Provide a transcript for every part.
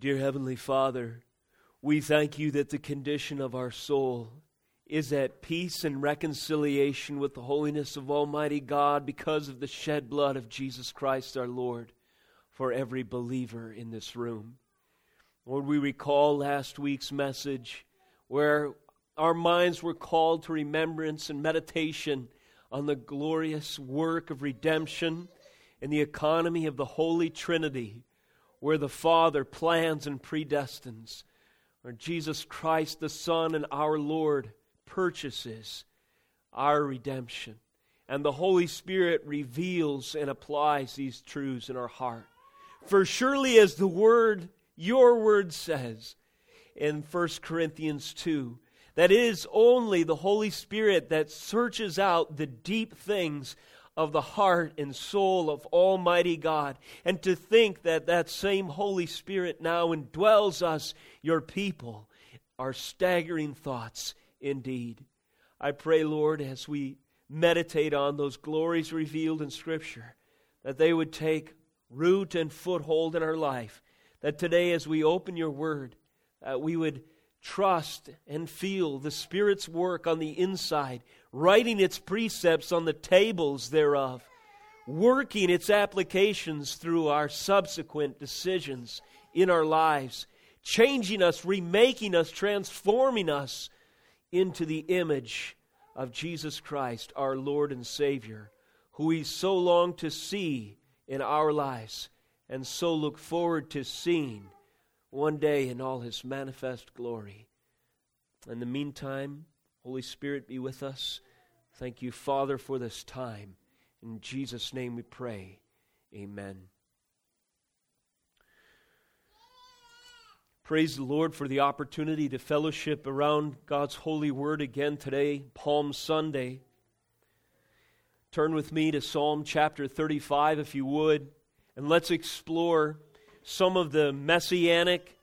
Dear Heavenly Father, we thank you that the condition of our soul is at peace and reconciliation with the holiness of Almighty God because of the shed blood of Jesus Christ our Lord for every believer in this room. Lord, we recall last week's message where our minds were called to remembrance and meditation on the glorious work of redemption and the economy of the Holy Trinity, where the Father plans and predestines, where Jesus Christ, the Son and our Lord, purchases our redemption. And the Holy Spirit reveals and applies these truths in our heart. For surely, as the Word, your Word says in 1 Corinthians 2, that it is only the Holy Spirit that searches out the deep things of the heart and soul of Almighty God. And to think that that same Holy Spirit now indwells us, your people, are staggering thoughts indeed. I pray, Lord, as we meditate on those glories revealed in Scripture, that they would take root and foothold in our life. That today, as we open your word, uh, we would trust and feel the Spirit's work on the inside, writing its precepts on the tables thereof, working its applications through our subsequent decisions in our lives, changing us, remaking us, transforming us into the image of Jesus Christ, our Lord and Savior, who we so long to see in our lives and so look forward to seeing one day in all his manifest glory. In the meantime, Holy Spirit, be with us. Thank you, Father, for this time. In Jesus' name we pray. Amen. Praise the Lord for the opportunity to fellowship around God's holy word again today, Palm Sunday. Turn with me to Psalm chapter 35, if you would, and let's explore some of the messianic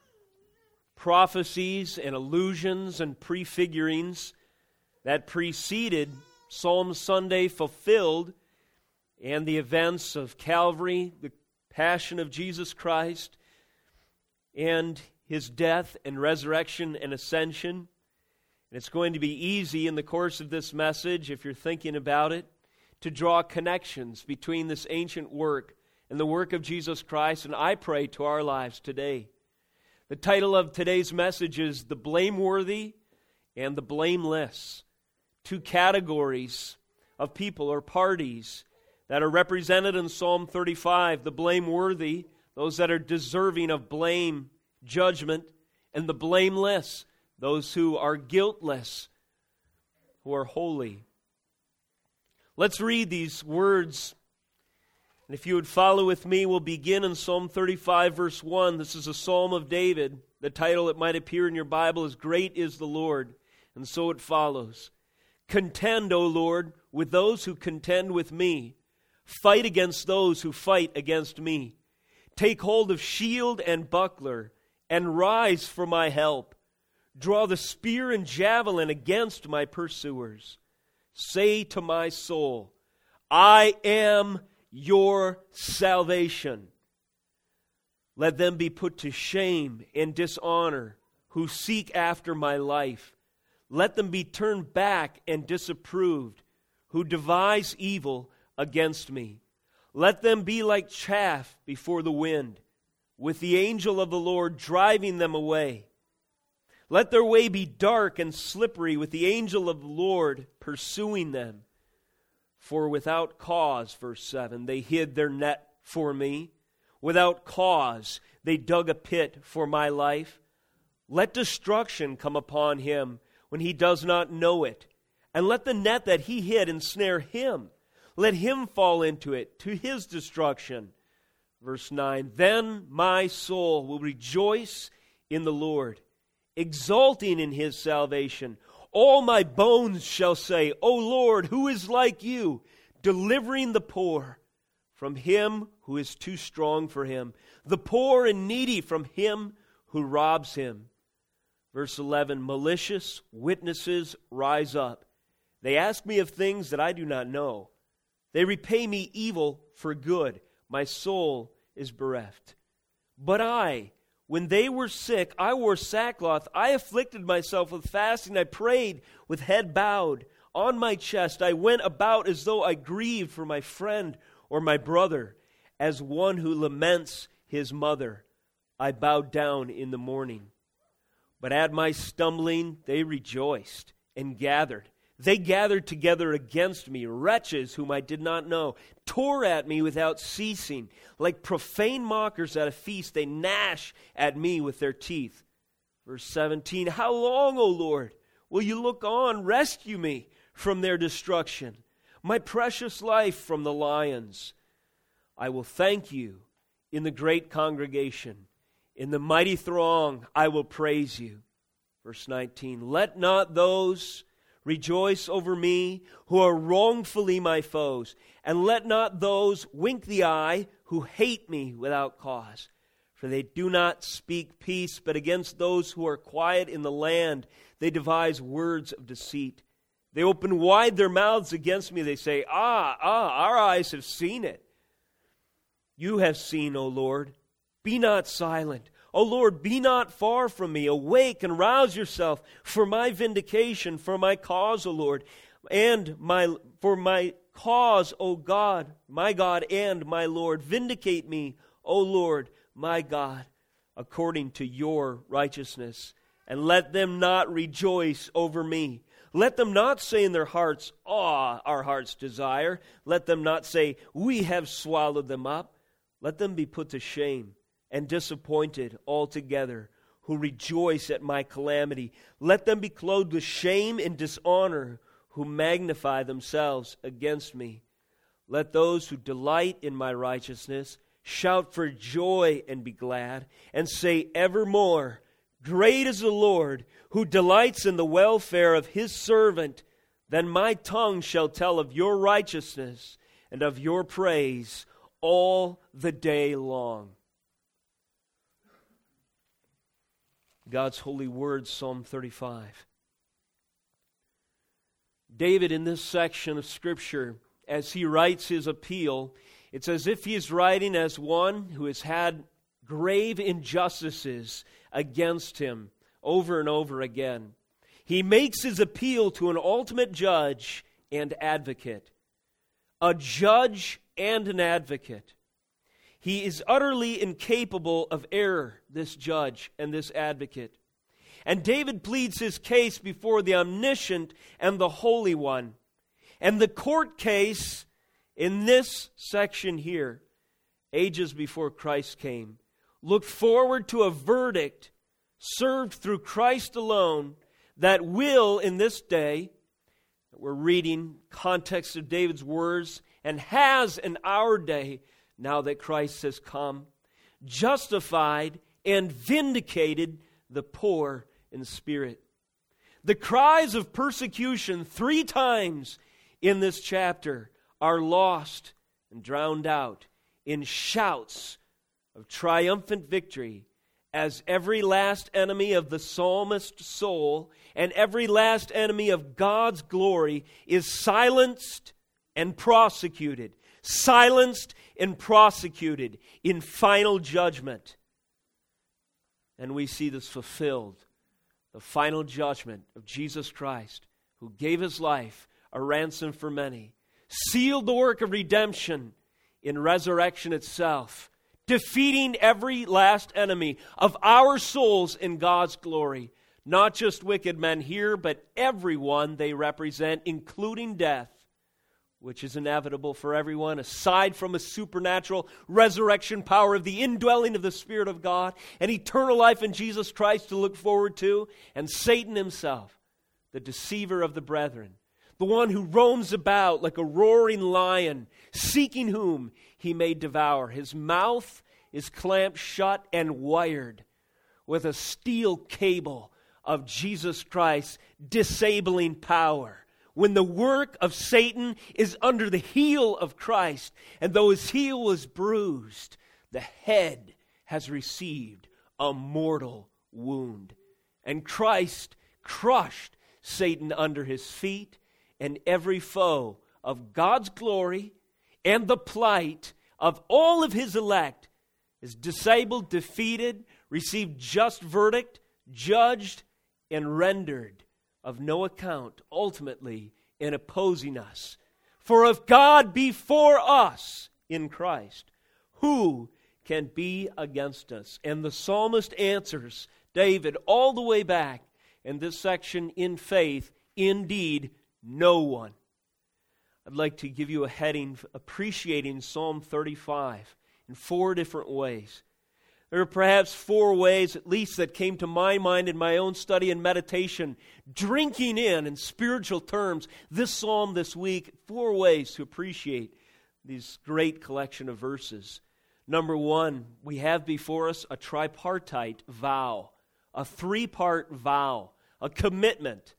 prophecies and allusions and prefigurings that preceded Palm Sunday fulfilled and the events of Calvary, the passion of Jesus Christ, and his death and resurrection and ascension. And it's going to be easy in the course of this message, if you're thinking about it, to draw connections between this ancient work and the work of Jesus Christ. And I pray to our lives today. The title of today's message is The Blameworthy and the Blameless. Two categories of people or parties that are represented in Psalm 35 the blameworthy, those that are deserving of blame judgment, and the blameless, those who are guiltless, who are holy. Let's read these words. And if you would follow with me, we'll begin in Psalm 35, verse 1. This is a psalm of David. The title it might appear in your Bible is Great is the Lord. And so it follows Contend, O Lord, with those who contend with me. Fight against those who fight against me. Take hold of shield and buckler and rise for my help. Draw the spear and javelin against my pursuers. Say to my soul, I am your salvation. Let them be put to shame and dishonor who seek after my life. Let them be turned back and disapproved who devise evil against me. Let them be like chaff before the wind with the angel of the Lord driving them away. Let their way be dark and slippery, with the angel of the Lord pursuing them. For without cause, verse 7, they hid their net for me. Without cause, they dug a pit for my life. Let destruction come upon him when he does not know it. And let the net that he hid ensnare him. Let him fall into it to his destruction. Verse 9 Then my soul will rejoice in the Lord, exulting in his salvation. All my bones shall say, O Lord, who is like you, delivering the poor from him who is too strong for him, the poor and needy from him who robs him. Verse 11 Malicious witnesses rise up. They ask me of things that I do not know. They repay me evil for good. My soul is bereft. But I When they were sick, I wore sackcloth. I afflicted myself with fasting. I prayed with head bowed. On my chest, I went about as though I grieved for my friend or my brother, as one who laments his mother. I bowed down in the morning. But at my stumbling, they rejoiced and gathered. They gathered together against me, wretches whom I did not know, tore at me without ceasing. Like profane mockers at a feast, they gnash at me with their teeth. Verse 17 How long, O Lord, will you look on? Rescue me from their destruction, my precious life from the lions. I will thank you in the great congregation. In the mighty throng, I will praise you. Verse 19 Let not those rejoice over me who are wrongfully my foes, and let not those wink the eye who hate me without cause. For they do not speak peace, but against those who are quiet in the land they devise words of deceit. They open wide their mouths against me. They say, Ah, ah, our eyes have seen it. You have seen, O Lord. Be not silent. O Lord, be not far from me. Awake and rouse yourself for my vindication, for my cause, O Lord, and my for my cause, O God, my God and my Lord. Vindicate me, O Lord, my God, according to your righteousness. And let them not rejoice over me. Let them not say in their hearts, Ah, our heart's desire. Let them not say, We have swallowed them up. Let them be put to shame and disappointed altogether, who rejoice at my calamity. Let them be clothed with shame and dishonor, who magnify themselves against me. Let those who delight in my righteousness shout for joy and be glad, and say evermore, Great is the Lord, who delights in the welfare of his servant. Then my tongue shall tell of your righteousness and of your praise all the day long. God's holy word, Psalm 35. David, in this section of Scripture, as he writes his appeal, it's as if he is writing as one who has had grave injustices against him over and over again. He makes his appeal to an ultimate judge and advocate. A judge and an advocate. He is utterly incapable of error, this judge and this advocate. And David pleads his case before the omniscient and the holy one. And the court case in this section here, ages before Christ came, looked forward to a verdict served through Christ alone that will, in this day, we're reading context of David's words, and has in our day, now that Christ has come, justified and vindicated the poor in spirit. The cries of persecution three times in this chapter are lost and drowned out in shouts of triumphant victory as every last enemy of the psalmist's soul and every last enemy of God's glory is silenced and prosecuted, silenced and prosecuted in final judgment. And we see this fulfilled the final judgment of Jesus Christ, who gave his life a ransom for many, sealed the work of redemption in resurrection itself, defeating every last enemy of our souls in God's glory. Not just wicked men here, but everyone they represent, including death which is inevitable for everyone, aside from a supernatural resurrection power of the indwelling of the Spirit of God and eternal life in Jesus Christ to look forward to, and Satan himself, the deceiver of the brethren, the one who roams about like a roaring lion, seeking whom he may devour. His mouth is clamped shut and wired with a steel cable of Jesus Christ's disabling power when the work of Satan is under the heel of Christ, and though his heel was bruised, the head has received a mortal wound. And Christ crushed Satan under his feet, and every foe of God's glory and the plight of all of his elect is disabled, defeated, received just verdict, judged, and rendered of no account, ultimately in opposing us. For if God be for us in Christ, who can be against us? And the psalmist answers David all the way back in this section in faith indeed, no one. I'd like to give you a heading appreciating Psalm 35 in four different ways. There are perhaps four ways, at least, that came to my mind in my own study and meditation, drinking in, in spiritual terms, this psalm this week. Four ways to appreciate these great collection of verses. Number one, we have before us a tripartite vow, a three part vow, a commitment.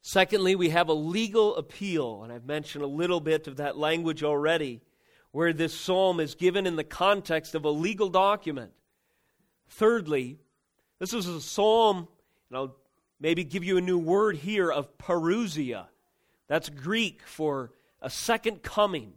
Secondly, we have a legal appeal, and I've mentioned a little bit of that language already, where this psalm is given in the context of a legal document. Thirdly, this is a psalm, and I'll maybe give you a new word here of parousia. That's Greek for a second coming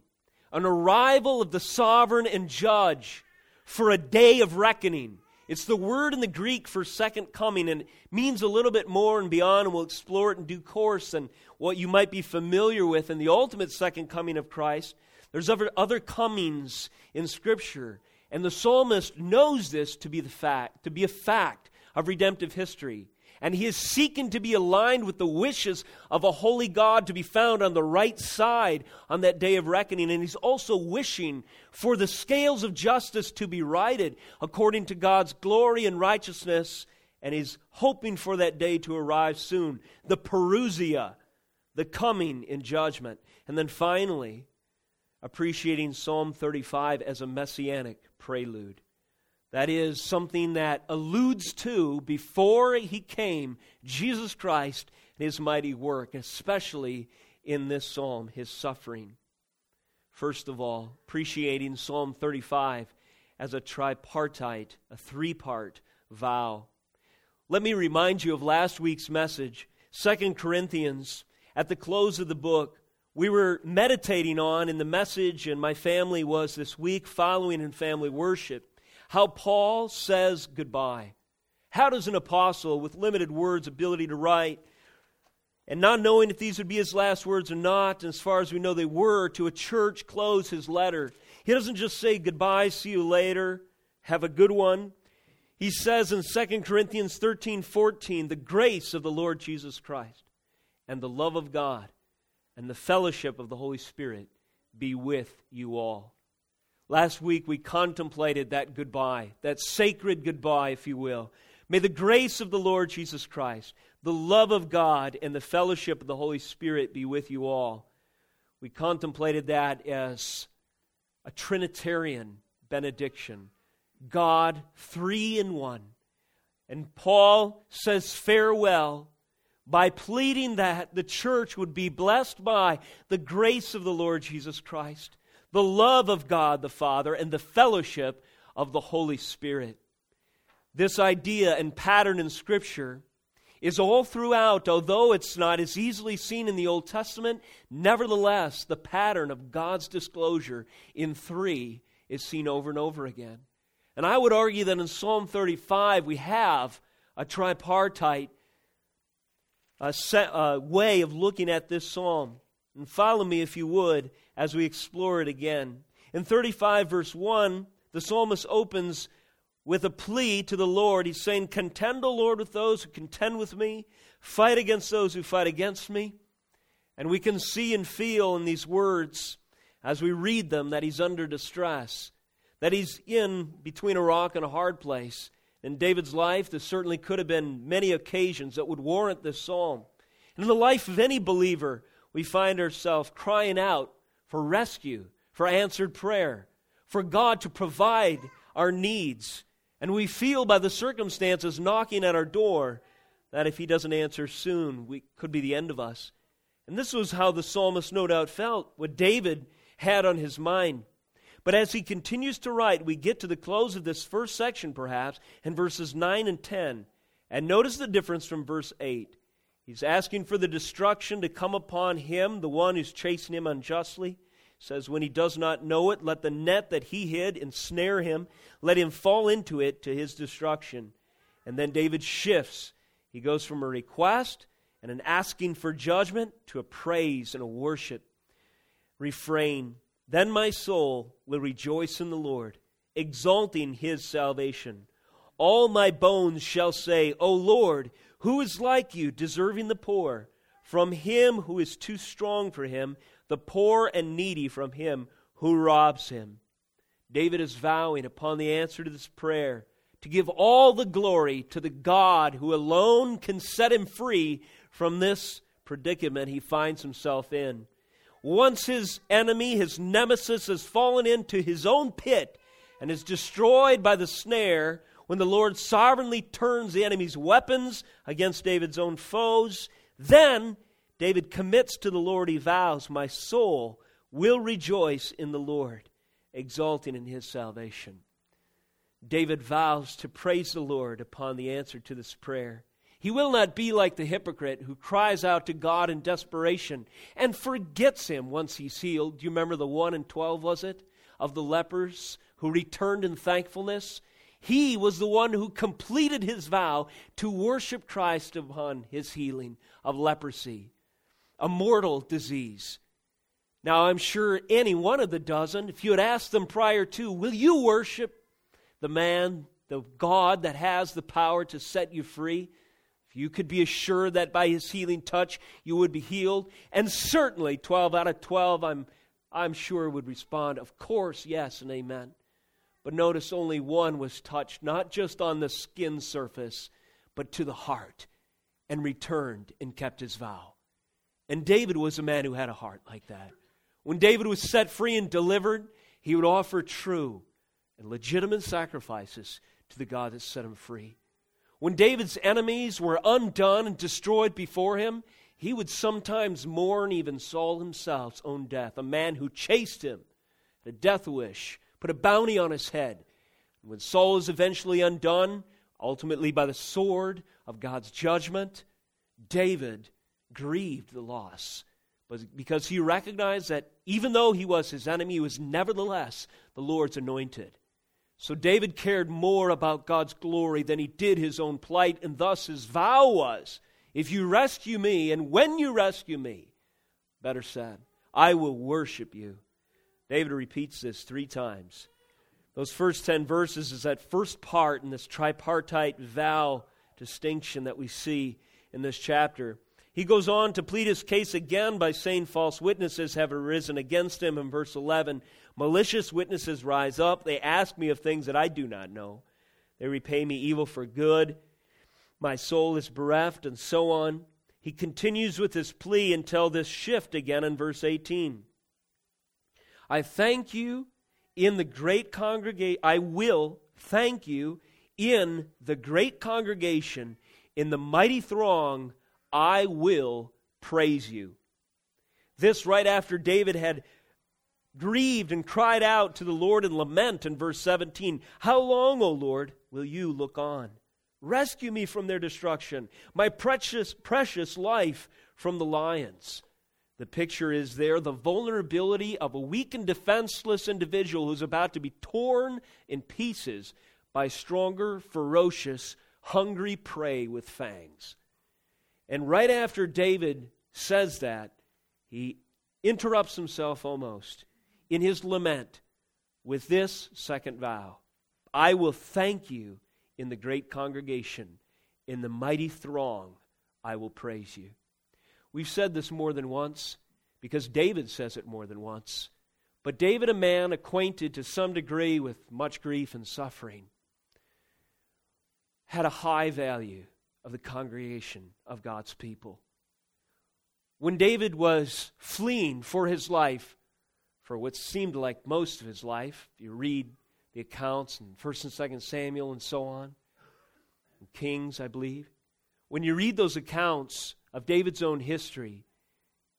an arrival of the sovereign and judge for a day of reckoning. It's the word in the Greek for second coming and means a little bit more and beyond, and we'll explore it in due course and what you might be familiar with in the ultimate second coming of Christ. There's other, other comings in Scripture, and the psalmist knows this to be the fact, to be a fact of redemptive history and he is seeking to be aligned with the wishes of a holy God to be found on the right side on that day of reckoning. And he's also wishing for the scales of justice to be righted according to God's glory and righteousness. And he's hoping for that day to arrive soon. The parousia, the coming in judgment. And then finally, appreciating Psalm 35 as a messianic prelude. That is something that alludes to, before he came, Jesus Christ and his mighty work, especially in this psalm, his suffering. First of all, appreciating Psalm 35 as a tripartite, a three part vow. Let me remind you of last week's message, 2 Corinthians, at the close of the book. We were meditating on in the message, and my family was this week following in family worship how Paul says goodbye. How does an apostle with limited words, ability to write, and not knowing if these would be his last words or not, and as far as we know they were, to a church close his letter? He doesn't just say goodbye, see you later, have a good one. He says in 2 Corinthians 13 14, the grace of the Lord Jesus Christ and the love of God and the fellowship of the Holy Spirit be with you all. Last week we contemplated that goodbye, that sacred goodbye, if you will. May the grace of the Lord Jesus Christ, the love of God, and the fellowship of the Holy Spirit be with you all. We contemplated that as a Trinitarian benediction God, three in one. And Paul says farewell by pleading that the church would be blessed by the grace of the Lord Jesus Christ the love of God the Father, and the fellowship of the Holy Spirit. This idea and pattern in Scripture is all throughout, although it's not as easily seen in the Old Testament, nevertheless, the pattern of God's disclosure in three is seen over and over again. And I would argue that in Psalm 35 we have a tripartite a set, a way of looking at this psalm. And follow me, if you would, as we explore it again. In 35, verse 1, the psalmist opens with a plea to the Lord. He's saying, Contend, O Lord, with those who contend with me, fight against those who fight against me. And we can see and feel in these words, as we read them, that he's under distress, that he's in between a rock and a hard place. In David's life, there certainly could have been many occasions that would warrant this psalm. In the life of any believer, we find ourselves crying out for rescue, for answered prayer, for God to provide our needs. And we feel by the circumstances knocking at our door that if He doesn't answer soon, we could be the end of us. And this was how the psalmist no doubt felt, what David had on his mind. But as he continues to write, we get to the close of this first section, perhaps, in verses 9 and 10. And notice the difference from verse 8. He's asking for the destruction to come upon him, the one who's chasing him unjustly. says, When he does not know it, let the net that he hid ensnare him, let him fall into it to his destruction. And then David shifts. He goes from a request and an asking for judgment to a praise and a worship. Refrain. Then my soul will rejoice in the Lord, exalting his salvation. All my bones shall say, O Lord, who is like you, deserving the poor? From him who is too strong for him, the poor and needy from him who robs him. David is vowing upon the answer to this prayer to give all the glory to the God who alone can set him free from this predicament he finds himself in. Once his enemy, his nemesis, has fallen into his own pit and is destroyed by the snare, when the Lord sovereignly turns the enemy's weapons against David's own foes, then David commits to the Lord, he vows, My soul will rejoice in the Lord, exulting in his salvation. David vows to praise the Lord upon the answer to this prayer. He will not be like the hypocrite who cries out to God in desperation and forgets him once he's healed. Do you remember the 1 in 12, was it? Of the lepers who returned in thankfulness? He was the one who completed his vow to worship Christ upon his healing of leprosy, a mortal disease. Now, I'm sure any one of the dozen, if you had asked them prior to, will you worship the man, the God that has the power to set you free? You could be assured that by his healing touch you would be healed, and certainly 12 out of 12, I'm, I'm sure, would respond, Of course, yes, and amen. But notice only one was touched, not just on the skin surface, but to the heart, and returned and kept his vow. And David was a man who had a heart like that. When David was set free and delivered, he would offer true and legitimate sacrifices to the God that set him free. When David's enemies were undone and destroyed before him, he would sometimes mourn even Saul himself's own death, a man who chased him, a death wish, put a bounty on his head. And when Saul is eventually undone, ultimately by the sword of God's judgment, David grieved the loss because he recognized that even though he was his enemy, he was nevertheless the Lord's anointed. So David cared more about God's glory than he did his own plight, and thus his vow was if you rescue me, and when you rescue me, better said, I will worship you. David repeats this three times. Those first 10 verses is that first part in this tripartite vow distinction that we see in this chapter. He goes on to plead his case again by saying false witnesses have arisen against him in verse 11. Malicious witnesses rise up. They ask me of things that I do not know. They repay me evil for good. My soul is bereft, and so on. He continues with his plea until this shift again in verse 18. I thank you in the great congregation. I will thank you in the great congregation, in the mighty throng. I will praise you. This right after David had grieved and cried out to the Lord in lament in verse 17 How long, O Lord, will you look on? Rescue me from their destruction, my precious, precious life from the lions. The picture is there the vulnerability of a weak and defenseless individual who's about to be torn in pieces by stronger, ferocious, hungry prey with fangs. And right after David says that, he interrupts himself almost in his lament with this second vow I will thank you in the great congregation, in the mighty throng, I will praise you. We've said this more than once because David says it more than once. But David, a man acquainted to some degree with much grief and suffering, had a high value of the congregation of God's people. When David was fleeing for his life, for what seemed like most of his life. You read the accounts in 1st and 2nd Samuel and so on, and Kings, I believe. When you read those accounts of David's own history,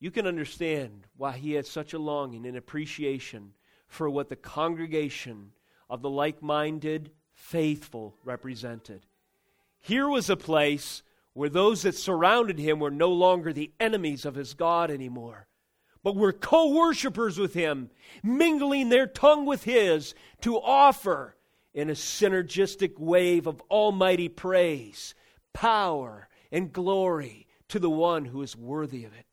you can understand why he had such a longing and appreciation for what the congregation of the like minded faithful represented. Here was a place where those that surrounded him were no longer the enemies of his God anymore but were co worshippers with him, mingling their tongue with his to offer in a synergistic wave of almighty praise, power, and glory to the one who is worthy of it.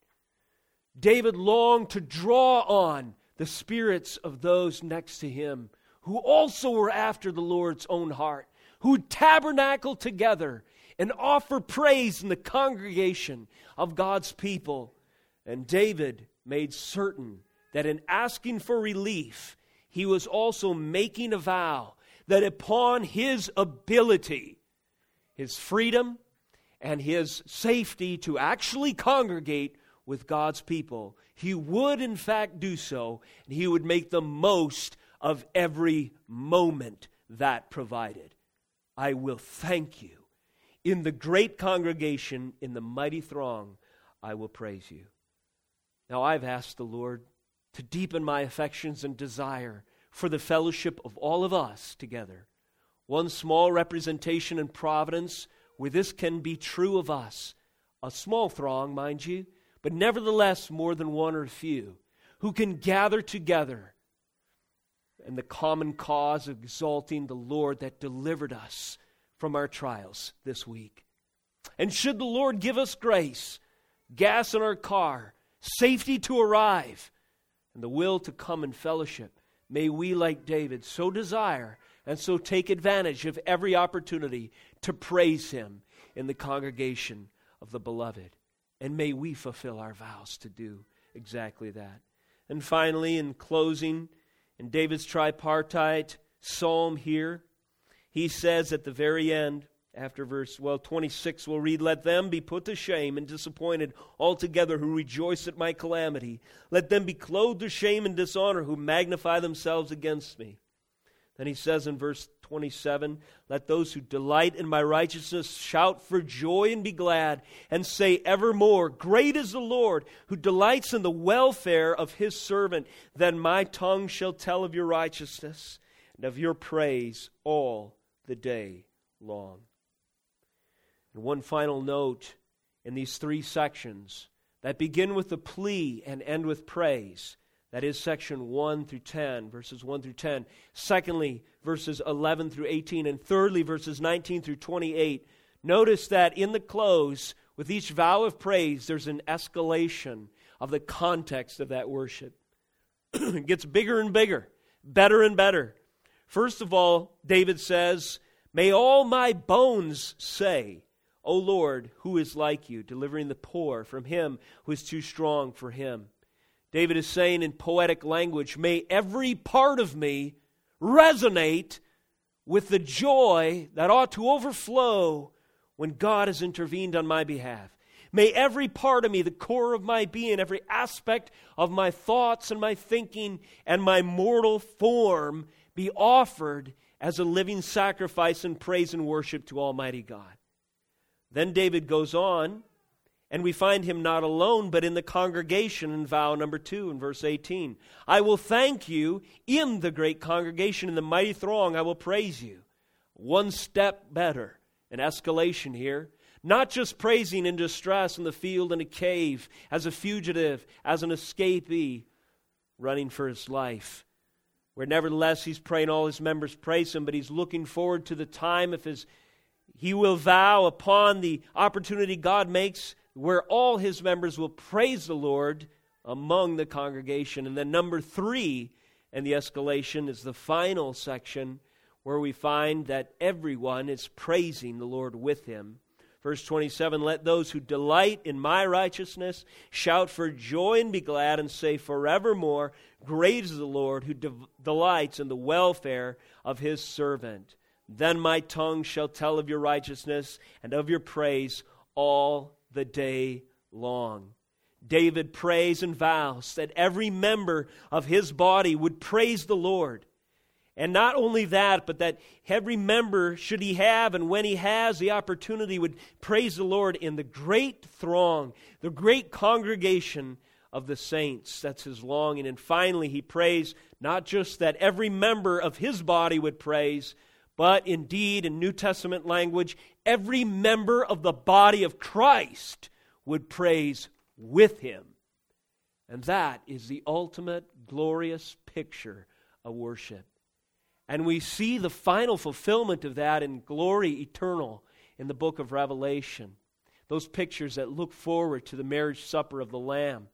David longed to draw on the spirits of those next to him who also were after the Lord's own heart, who tabernacle together and offer praise in the congregation of God's people. And David made certain that in asking for relief, he was also making a vow that upon his ability, his freedom, and his safety to actually congregate with God's people, he would in fact do so, and he would make the most of every moment that provided. I will thank you. In the great congregation, in the mighty throng, I will praise you. Now, I've asked the Lord to deepen my affections and desire for the fellowship of all of us together. One small representation in providence where this can be true of us. A small throng, mind you, but nevertheless more than one or few who can gather together and the common cause of exalting the Lord that delivered us from our trials this week. And should the Lord give us grace, gas in our car, safety to arrive, and the will to come in fellowship, may we, like David, so desire and so take advantage of every opportunity to praise Him in the congregation of the beloved. And may we fulfill our vows to do exactly that. And finally, in closing, in David's tripartite psalm here, he says at the very end, after verse, well, 26, we'll read, Let them be put to shame and disappointed altogether who rejoice at my calamity. Let them be clothed with shame and dishonor who magnify themselves against me. Then he says in verse 27 Let those who delight in my righteousness shout for joy and be glad, and say evermore, Great is the Lord, who delights in the welfare of his servant. Then my tongue shall tell of your righteousness and of your praise all the day long. And one final note in these three sections that begin with the plea and end with praise that is section 1 through 10, verses 1 through 10. Secondly, verses 11 through 18. And thirdly, verses 19 through 28. Notice that in the close, with each vow of praise, there's an escalation of the context of that worship. it gets bigger and bigger, better and better. First of all, David says, May all my bones say, O Lord, who is like you, delivering the poor from him who is too strong for him. David is saying in poetic language, may every part of me resonate with the joy that ought to overflow when God has intervened on my behalf. May every part of me, the core of my being, every aspect of my thoughts and my thinking and my mortal form be offered as a living sacrifice and praise and worship to Almighty God. Then David goes on and we find him not alone, but in the congregation in vow number two in verse 18. I will thank you in the great congregation, in the mighty throng, I will praise you. One step better, an escalation here. Not just praising in distress in the field in a cave, as a fugitive, as an escapee, running for his life. Where nevertheless he's praying all his members praise him, but he's looking forward to the time of his he will vow upon the opportunity God makes where all his members will praise the Lord among the congregation. And then, number three, and the escalation is the final section where we find that everyone is praising the Lord with him. Verse 27 Let those who delight in my righteousness shout for joy and be glad and say forevermore, Great is the Lord who de- delights in the welfare of his servant. Then my tongue shall tell of your righteousness and of your praise all the day long. David prays and vows that every member of his body would praise the Lord. And not only that, but that every member, should he have and when he has the opportunity, would praise the Lord in the great throng, the great congregation of the saints. That's his longing. And finally, he prays not just that every member of his body would praise, but indeed, in New Testament language, every member of the body of Christ would praise with him. And that is the ultimate glorious picture of worship. And we see the final fulfillment of that in glory eternal in the book of Revelation. Those pictures that look forward to the marriage supper of the Lamb.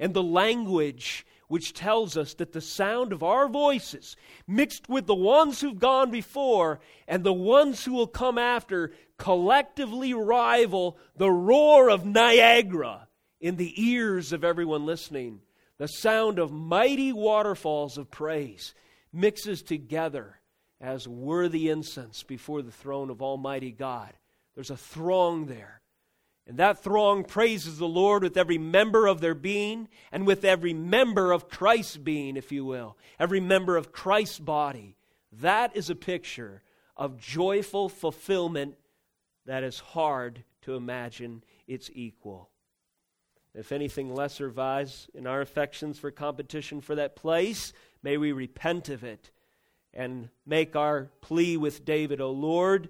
And the language which tells us that the sound of our voices, mixed with the ones who've gone before and the ones who will come after, collectively rival the roar of Niagara in the ears of everyone listening. The sound of mighty waterfalls of praise mixes together as worthy incense before the throne of Almighty God. There's a throng there. And that throng praises the Lord with every member of their being and with every member of Christ's being, if you will, every member of Christ's body. That is a picture of joyful fulfillment that is hard to imagine its equal. If anything less survives in our affections for competition for that place, may we repent of it and make our plea with David, O Lord,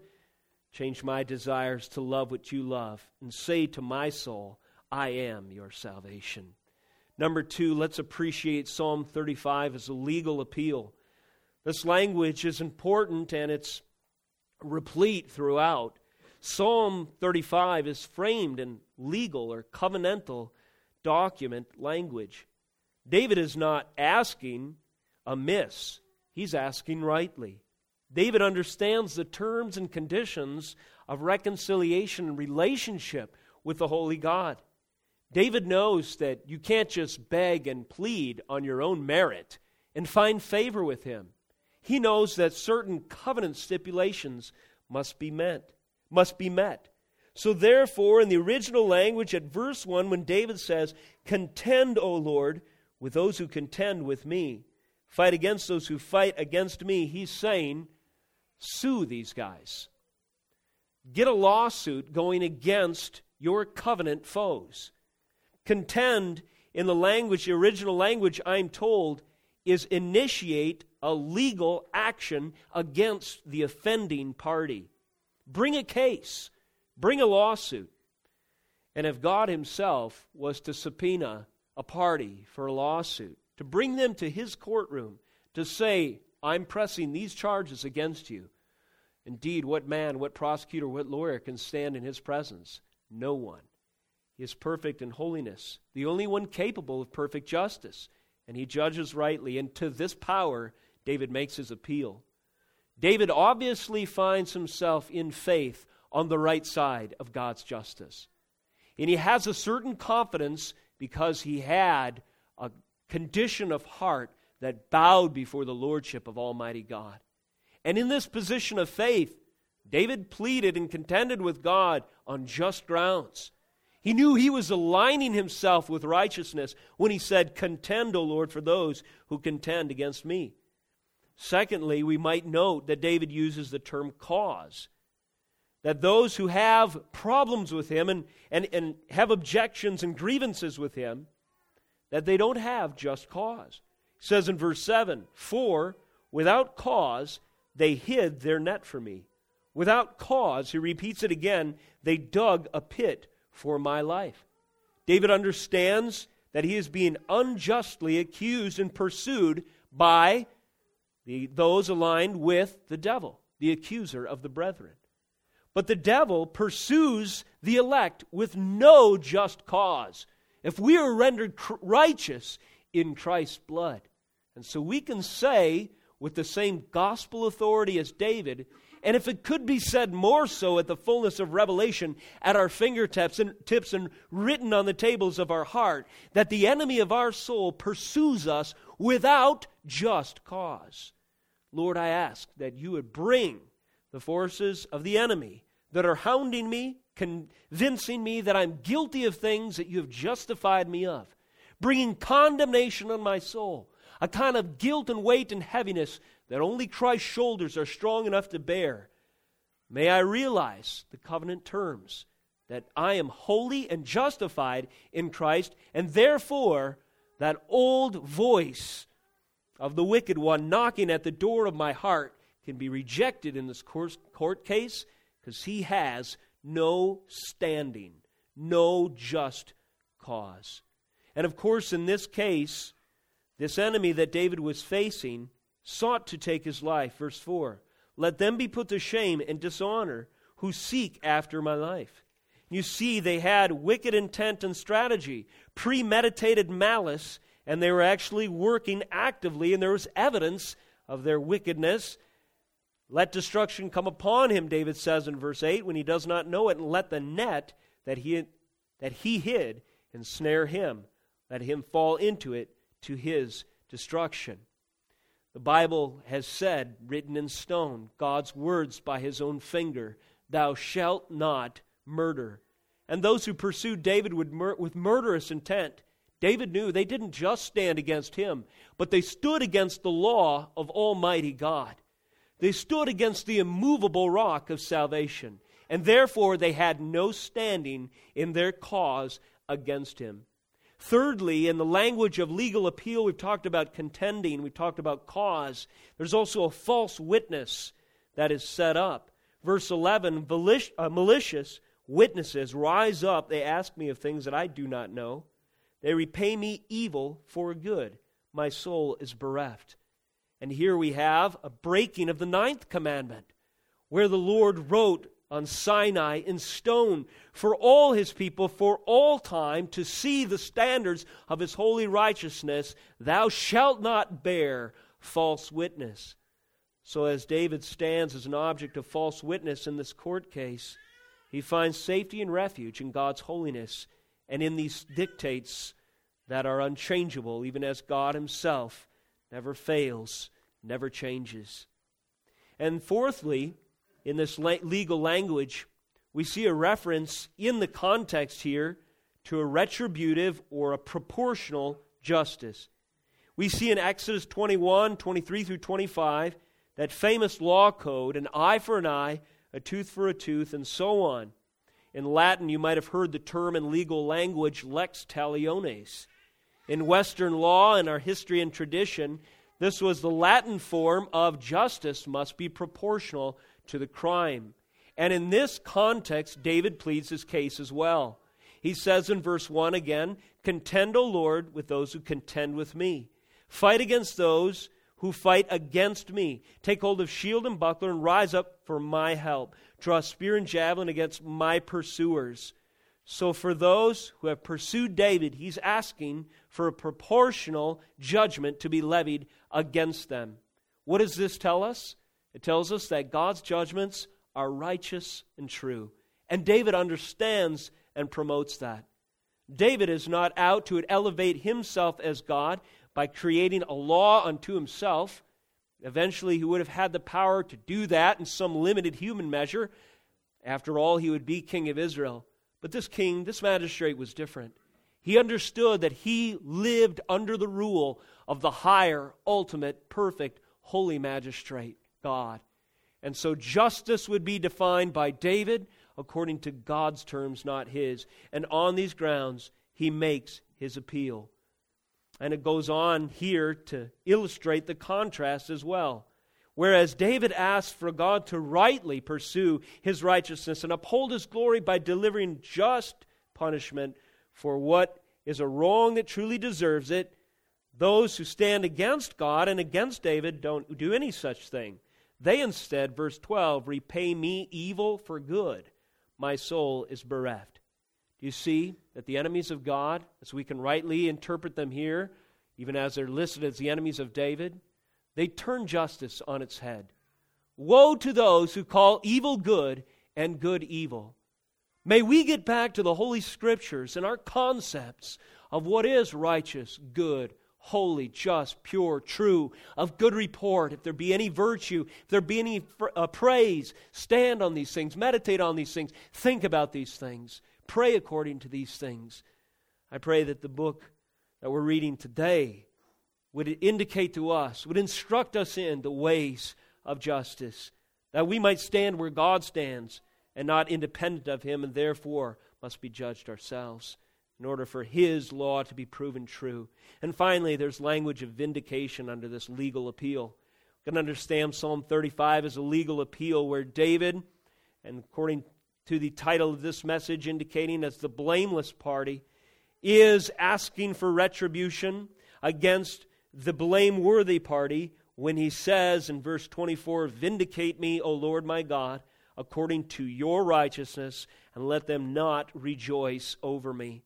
change my desires to love what you love, and say to my soul, I am your salvation. Number two, let's appreciate Psalm 35 as a legal appeal. This language is important and it's replete throughout. Psalm 35 is framed in legal or covenantal document language. David is not asking amiss, he's asking rightly. David understands the terms and conditions of reconciliation and relationship with the Holy God. David knows that you can't just beg and plead on your own merit and find favor with him. He knows that certain covenant stipulations must be met must be met. So, therefore, in the original language at verse 1, when David says, Contend, O Lord, with those who contend with me, fight against those who fight against me, he's saying, Sue these guys. Get a lawsuit going against your covenant foes. Contend, in the language, the original language, I'm told, is initiate a legal action against the offending party. Bring a case, bring a lawsuit. And if God Himself was to subpoena a party for a lawsuit, to bring them to His courtroom to say, I'm pressing these charges against you. Indeed, what man, what prosecutor, what lawyer can stand in His presence? No one. He is perfect in holiness, the only one capable of perfect justice, and He judges rightly. And to this power, David makes his appeal. David obviously finds himself in faith on the right side of God's justice. And he has a certain confidence because he had a condition of heart that bowed before the lordship of Almighty God. And in this position of faith, David pleaded and contended with God on just grounds. He knew he was aligning himself with righteousness when he said, Contend, O Lord, for those who contend against me. Secondly, we might note that David uses the term cause. That those who have problems with him and, and, and have objections and grievances with him, that they don't have just cause. Says in verse 7 For without cause they hid their net for me. Without cause, he repeats it again, they dug a pit for my life. David understands that he is being unjustly accused and pursued by the, those aligned with the devil, the accuser of the brethren. But the devil pursues the elect with no just cause. If we are rendered righteous in Christ's blood. And so we can say, with the same gospel authority as David, and if it could be said more so at the fullness of revelation at our fingertips and tips and written on the tables of our heart, that the enemy of our soul pursues us without just cause. Lord, I ask that you would bring the forces of the enemy that are hounding me, convincing me that I'm guilty of things that you have justified me of, bringing condemnation on my soul, a kind of guilt and weight and heaviness that only Christ's shoulders are strong enough to bear. May I realize the covenant terms that I am holy and justified in Christ, and therefore that old voice of the wicked one knocking at the door of my heart can be rejected in this court case because he has no standing, no just cause. And of course, in this case, this enemy that David was facing sought to take his life. Verse 4 Let them be put to shame and dishonor who seek after my life. You see, they had wicked intent and strategy, premeditated malice, and they were actually working actively, and there was evidence of their wickedness. Let destruction come upon him, David says in verse 8, when he does not know it, and let the net that he, that he hid ensnare him. Let him fall into it to his destruction. The Bible has said, written in stone, God's words by his own finger, Thou shalt not murder. And those who pursued David with, mur- with murderous intent, David knew they didn't just stand against him, but they stood against the law of Almighty God. They stood against the immovable rock of salvation, and therefore they had no standing in their cause against him. Thirdly, in the language of legal appeal, we've talked about contending, we've talked about cause. There's also a false witness that is set up. Verse 11 uh, malicious witnesses rise up. They ask me of things that I do not know. They repay me evil for good. My soul is bereft. And here we have a breaking of the ninth commandment, where the Lord wrote on Sinai in stone for all his people for all time to see the standards of his holy righteousness. Thou shalt not bear false witness. So, as David stands as an object of false witness in this court case, he finds safety and refuge in God's holiness and in these dictates that are unchangeable, even as God Himself never fails, never changes. And fourthly, in this legal language, we see a reference in the context here to a retributive or a proportional justice. We see in Exodus 21, 23 through 25, that famous law code an eye for an eye, a tooth for a tooth, and so on. In Latin, you might have heard the term in legal language lex talionis. In Western law and our history and tradition, this was the Latin form of justice must be proportional to the crime. And in this context, David pleads his case as well. He says in verse 1 again, Contend, O Lord, with those who contend with me. Fight against those who fight against me. Take hold of shield and buckler and rise up for my help. Draw spear and javelin against my pursuers. So, for those who have pursued David, he's asking for a proportional judgment to be levied against them. What does this tell us? It tells us that God's judgments are righteous and true. And David understands and promotes that. David is not out to elevate himself as God by creating a law unto himself. Eventually, he would have had the power to do that in some limited human measure. After all, he would be king of Israel. But this king, this magistrate, was different. He understood that he lived under the rule of the higher, ultimate, perfect, holy magistrate. God. And so justice would be defined by David according to God's terms, not his. And on these grounds, he makes his appeal. And it goes on here to illustrate the contrast as well. Whereas David asks for God to rightly pursue his righteousness and uphold his glory by delivering just punishment for what is a wrong that truly deserves it, those who stand against God and against David don't do any such thing. They instead, verse 12, repay me evil for good. My soul is bereft. Do you see that the enemies of God, as we can rightly interpret them here, even as they're listed as the enemies of David, they turn justice on its head. Woe to those who call evil good and good evil. May we get back to the Holy Scriptures and our concepts of what is righteous, good, holy, just, pure, true, of good report, if there be any virtue, if there be any uh, praise, stand on these things, meditate on these things, think about these things, pray according to these things. I pray that the book that we're reading today would indicate to us, would instruct us in the ways of justice, that we might stand where God stands and not independent of Him, and therefore must be judged ourselves in order for his law to be proven true. And finally, there's language of vindication under this legal appeal. You can understand Psalm 35 as a legal appeal where David, and according to the title of this message indicating as the blameless party, is asking for retribution against the blameworthy party when he says in verse 24, Vindicate me, O Lord my God, according to your righteousness, and let them not rejoice over me.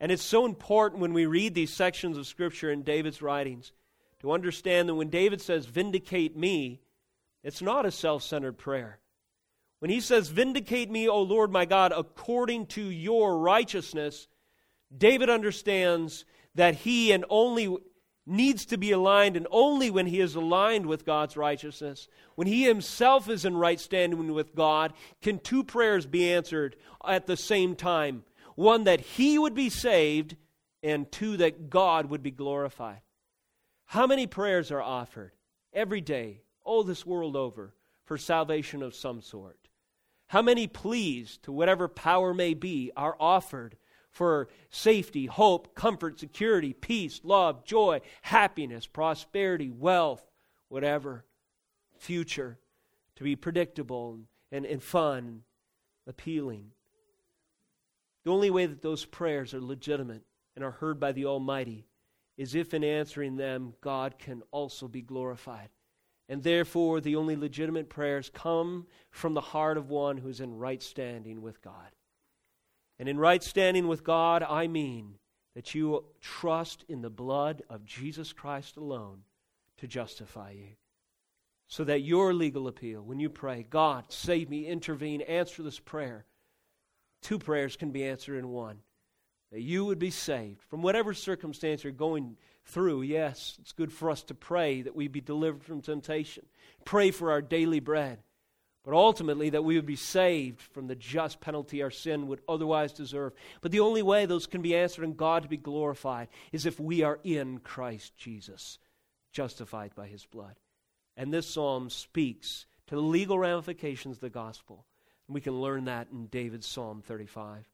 And it's so important when we read these sections of Scripture in David's writings to understand that when David says, Vindicate me, it's not a self centered prayer. When he says, Vindicate me, O Lord my God, according to your righteousness, David understands that he and only needs to be aligned, and only when he is aligned with God's righteousness, when he himself is in right standing with God, can two prayers be answered at the same time one that he would be saved, and two that God would be glorified. How many prayers are offered every day, all this world over, for salvation of some sort? How many pleas, to whatever power may be, are offered for safety, hope, comfort, security, peace, love, joy, happiness, prosperity, wealth, whatever, future, to be predictable and, and fun, appealing. The only way that those prayers are legitimate and are heard by the Almighty is if in answering them, God can also be glorified. And therefore, the only legitimate prayers come from the heart of one who is in right standing with God. And in right standing with God, I mean that you trust in the blood of Jesus Christ alone to justify you. So that your legal appeal, when you pray, God, save me, intervene, answer this prayer, two prayers can be answered in one. That you would be saved from whatever circumstance you're going through. Yes, it's good for us to pray that we be delivered from temptation, pray for our daily bread but ultimately that we would be saved from the just penalty our sin would otherwise deserve. But the only way those can be answered and God to be glorified is if we are in Christ Jesus, justified by his blood. And this psalm speaks to the legal ramifications of the gospel. We can learn that in David's Psalm 35.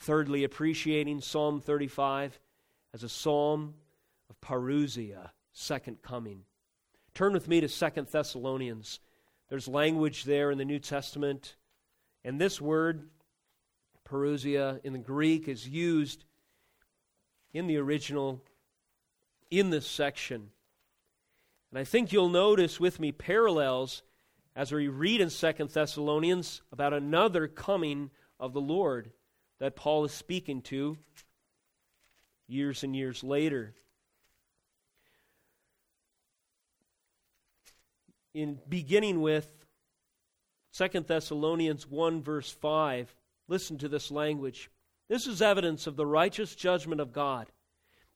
Thirdly, appreciating Psalm 35 as a psalm of parousia, second coming. Turn with me to Second Thessalonians there's language there in the New Testament. And this word, parousia, in the Greek is used in the original in this section. And I think you'll notice with me parallels as we read in Second Thessalonians about another coming of the Lord that Paul is speaking to years and years later. in beginning with 2 Thessalonians 1, verse 5. Listen to this language. This is evidence of the righteous judgment of God,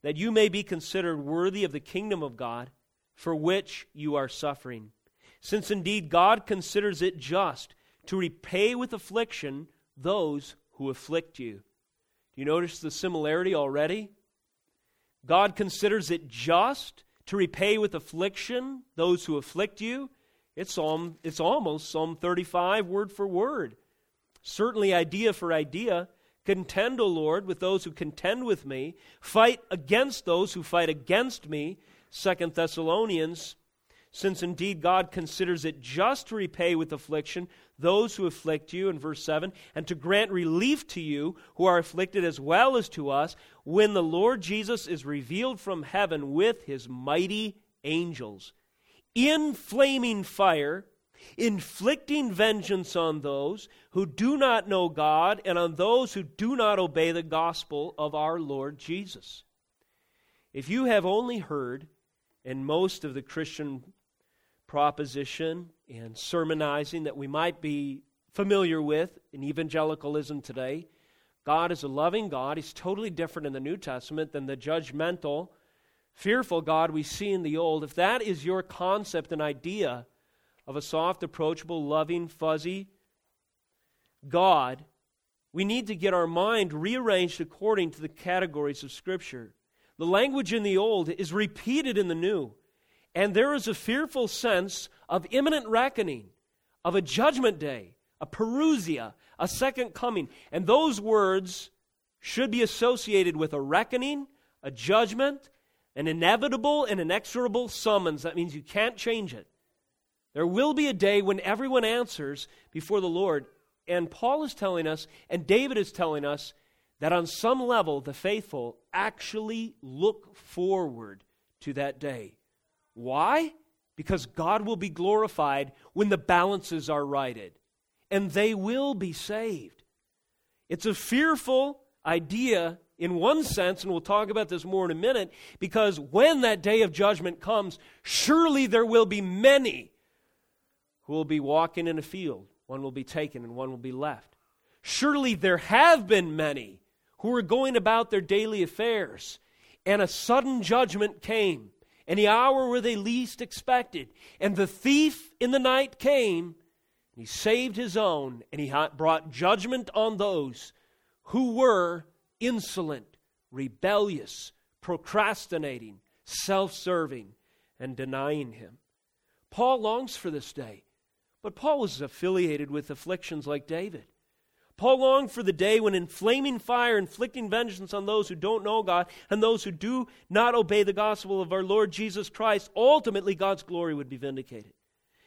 that you may be considered worthy of the kingdom of God, for which you are suffering. Since indeed God considers it just to repay with affliction those who afflict you. Do you notice the similarity already? God considers it just to repay with affliction those who afflict you. It's, Psalm, it's almost Psalm 35, word for word. Certainly, idea for idea. Contend, O Lord, with those who contend with me. Fight against those who fight against me. Second Thessalonians. Since indeed God considers it just to repay with affliction those who afflict you, in verse 7, and to grant relief to you who are afflicted as well as to us, when the Lord Jesus is revealed from heaven with his mighty angels in flaming fire, inflicting vengeance on those who do not know God and on those who do not obey the gospel of our Lord Jesus. If you have only heard, in most of the Christian proposition and sermonizing that we might be familiar with in evangelicalism today, God is a loving God. He's totally different in the New Testament than the judgmental, fearful God we see in the Old. If that is your concept and idea of a soft, approachable, loving, fuzzy God, we need to get our mind rearranged according to the categories of Scripture. The language in the Old is repeated in the New. And there is a fearful sense of imminent reckoning, of a judgment day, a parousia, a second coming. And those words should be associated with a reckoning, a judgment, an inevitable and inexorable summons. That means you can't change it. There will be a day when everyone answers before the Lord. And Paul is telling us, and David is telling us, that on some level the faithful actually look forward to that day. Why? Because God will be glorified when the balances are righted, and they will be saved. It's a fearful idea in one sense, and we'll talk about this more in a minute, because when that day of judgment comes, surely there will be many who will be walking in a field. One will be taken and one will be left. Surely there have been many who were going about their daily affairs, and a sudden judgment came, and the hour where they least expected. And the thief in the night came, and he saved his own, and he brought judgment on those who were insolent, rebellious, procrastinating, self serving, and denying him. Paul longs for this day, but Paul was affiliated with afflictions like David. Paul longed for the day when, in flaming fire, inflicting vengeance on those who don't know God and those who do not obey the gospel of our Lord Jesus Christ, ultimately God's glory would be vindicated.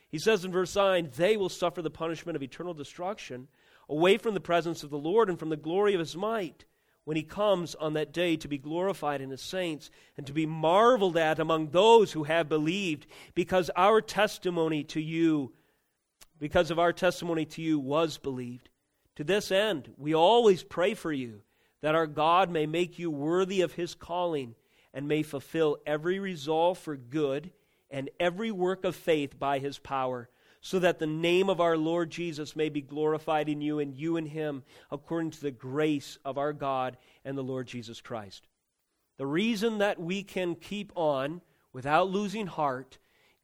He says in verse 9, They will suffer the punishment of eternal destruction away from the presence of the Lord and from the glory of his might when he comes on that day to be glorified in his saints and to be marveled at among those who have believed because our testimony to you because of our testimony to you was believed to this end, we always pray for you that our God may make you worthy of his calling and may fulfill every resolve for good and every work of faith by his power, so that the name of our Lord Jesus may be glorified in you and you in him, according to the grace of our God and the Lord Jesus Christ. The reason that we can keep on without losing heart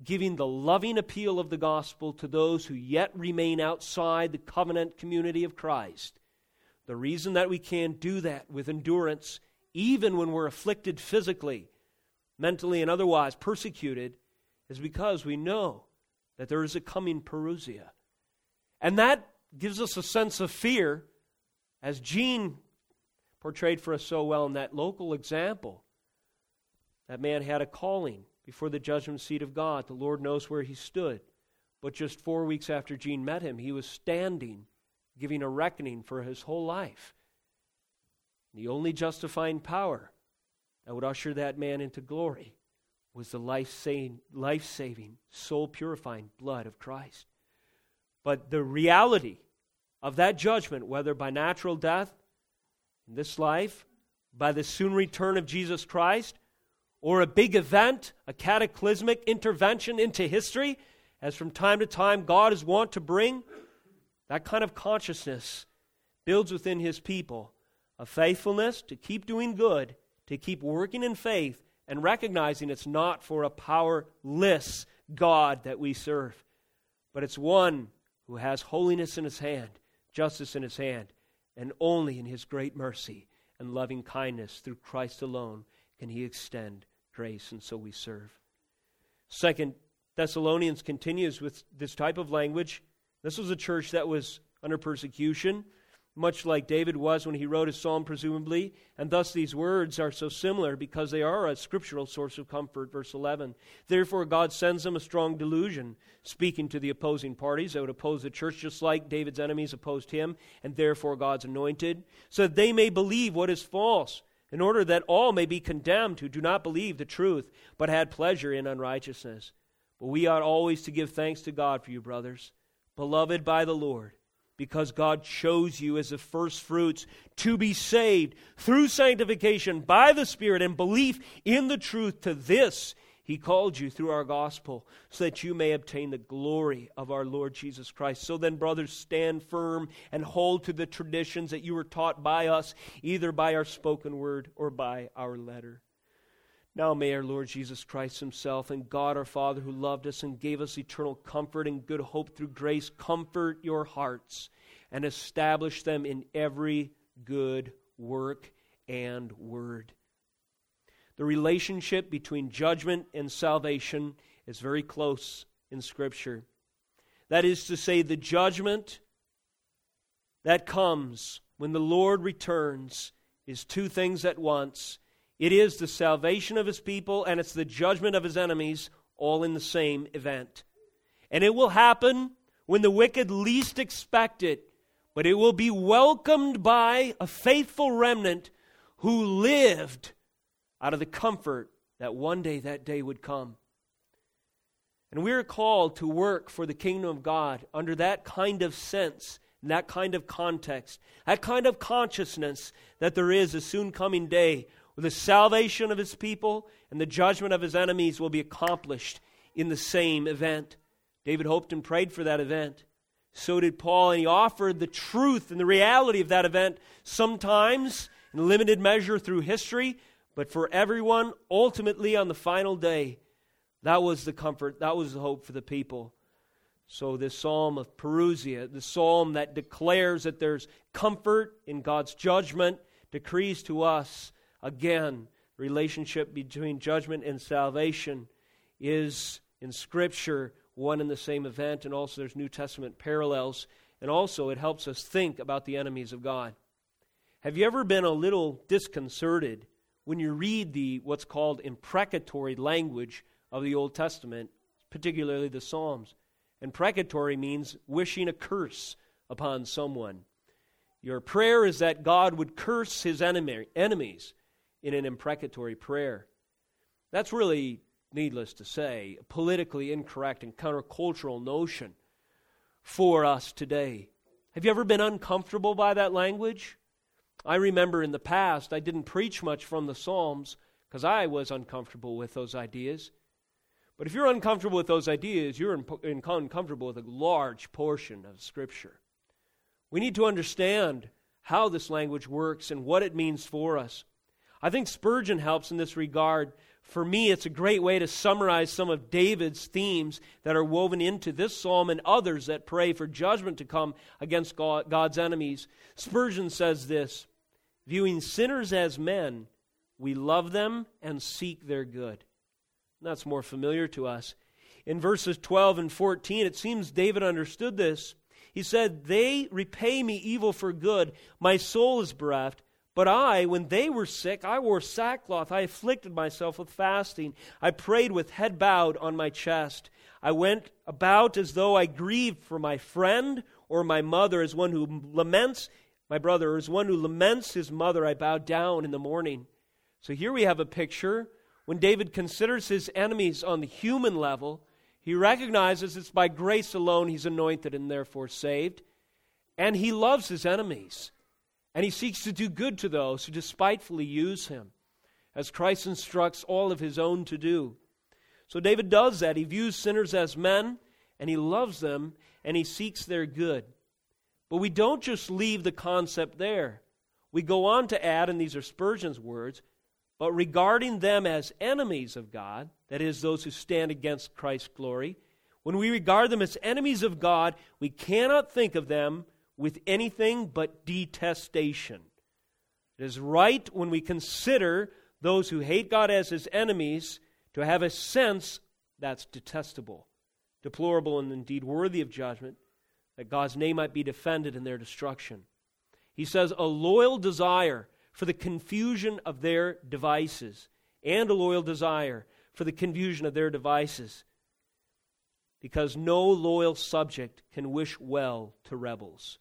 giving the loving appeal of the gospel to those who yet remain outside the covenant community of Christ. The reason that we can do that with endurance, even when we're afflicted physically, mentally, and otherwise persecuted, is because we know that there is a coming Parousia. And that gives us a sense of fear, as Gene portrayed for us so well in that local example. That man had a calling before the judgment seat of God. The Lord knows where he stood. But just four weeks after Gene met him, he was standing, giving a reckoning for his whole life. The only justifying power that would usher that man into glory was the life saving, soul purifying blood of Christ. But the reality of that judgment, whether by natural death in this life, by the soon return of Jesus Christ, or a big event, a cataclysmic intervention into history, as from time to time God is wont to bring, that kind of consciousness builds within his people a faithfulness to keep doing good, to keep working in faith, and recognizing it's not for a powerless God that we serve, but it's one who has holiness in his hand, justice in his hand, and only in his great mercy and loving kindness through Christ alone can he extend grace, and so we serve. Second, Thessalonians continues with this type of language. This was a church that was under persecution, much like David was when he wrote his psalm, presumably, and thus these words are so similar because they are a scriptural source of comfort. Verse 11 Therefore, God sends them a strong delusion, speaking to the opposing parties that would oppose the church, just like David's enemies opposed him, and therefore God's anointed, so that they may believe what is false in order that all may be condemned who do not believe the truth, but had pleasure in unrighteousness. But we ought always to give thanks to God for you, brothers, beloved by the Lord, because God chose you as the first fruits to be saved through sanctification by the Spirit and belief in the truth. To this he called you through our gospel so that you may obtain the glory of our Lord Jesus Christ. So then, brothers, stand firm and hold to the traditions that you were taught by us, either by our spoken word or by our letter. Now may our Lord Jesus Christ Himself and God our Father, who loved us and gave us eternal comfort and good hope through grace, comfort your hearts and establish them in every good work and word the relationship between judgment and salvation is very close in Scripture. That is to say, the judgment that comes when the Lord returns is two things at once it is the salvation of his people, and it's the judgment of his enemies, all in the same event. And it will happen when the wicked least expect it, but it will be welcomed by a faithful remnant who lived out of the comfort that one day that day would come. And we are called to work for the kingdom of God under that kind of sense, that kind of context, that kind of consciousness that there is a soon coming day where the salvation of his people and the judgment of his enemies will be accomplished in the same event. David hoped and prayed for that event. So did Paul, and he offered the truth and the reality of that event, sometimes in limited measure through history, but for everyone, ultimately on the final day that was the comfort, that was the hope for the people. So, this psalm of Parousia, the psalm that declares that there's comfort in God's judgment, decrees to us again relationship between judgment and salvation is in Scripture one and the same event, and also there's New Testament parallels, and also it helps us think about the enemies of God. Have you ever been a little disconcerted when you read the what's called imprecatory language of the Old Testament, particularly the Psalms. Imprecatory means wishing a curse upon someone. Your prayer is that God would curse his enemy, enemies in an imprecatory prayer. That's really, needless to say, a politically incorrect and countercultural notion for us today. Have you ever been uncomfortable by that language? I remember in the past, I didn't preach much from the Psalms because I was uncomfortable with those ideas. But if you're uncomfortable with those ideas, you're uncomfortable with a large portion of Scripture. We need to understand how this language works and what it means for us. I think Spurgeon helps in this regard. For me, it's a great way to summarize some of David's themes that are woven into this psalm and others that pray for judgment to come against God's enemies. Spurgeon says this Viewing sinners as men, we love them and seek their good. That's more familiar to us. In verses 12 and 14, it seems David understood this. He said, They repay me evil for good. My soul is bereft. But I, when they were sick, I wore sackcloth. I afflicted myself with fasting. I prayed with head bowed on my chest. I went about as though I grieved for my friend or my mother, as one who laments, my brother, or as one who laments his mother. I bowed down in the morning. So here we have a picture when David considers his enemies on the human level, he recognizes it's by grace alone he's anointed and therefore saved. And he loves his enemies. And he seeks to do good to those who despitefully use him, as Christ instructs all of his own to do. So David does that. He views sinners as men, and he loves them, and he seeks their good. But we don't just leave the concept there. We go on to add, and these are Spurgeon's words, but regarding them as enemies of God, that is, those who stand against Christ's glory, when we regard them as enemies of God, we cannot think of them with anything but detestation. It is right when we consider those who hate God as his enemies to have a sense that's detestable, deplorable, and indeed worthy of judgment, that God's name might be defended in their destruction. He says, a loyal desire for the confusion of their devices, and a loyal desire for the confusion of their devices. Because no loyal subject can wish well to rebels.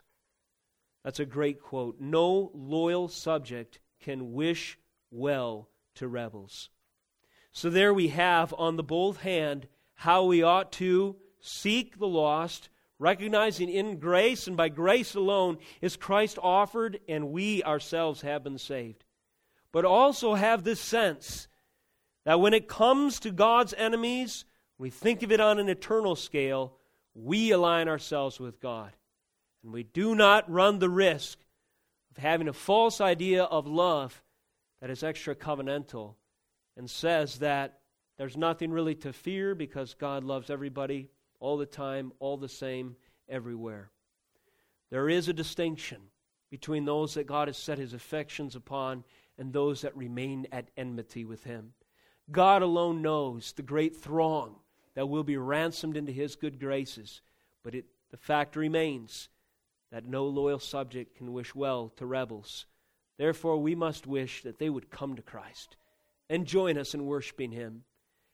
That's a great quote. No loyal subject can wish well to rebels. So there we have on the both hand how we ought to seek the lost recognizing in grace and by grace alone is Christ offered, and we ourselves have been saved. But also have this sense that when it comes to God's enemies, we think of it on an eternal scale, we align ourselves with God. And we do not run the risk of having a false idea of love that is extra covenantal and says that there's nothing really to fear because God loves everybody all the time, all the same, everywhere. There is a distinction between those that God has set his affections upon and those that remain at enmity with him. God alone knows the great throng that will be ransomed into his good graces, but it, the fact remains that no loyal subject can wish well to rebels. Therefore, we must wish that they would come to Christ and join us in worshiping him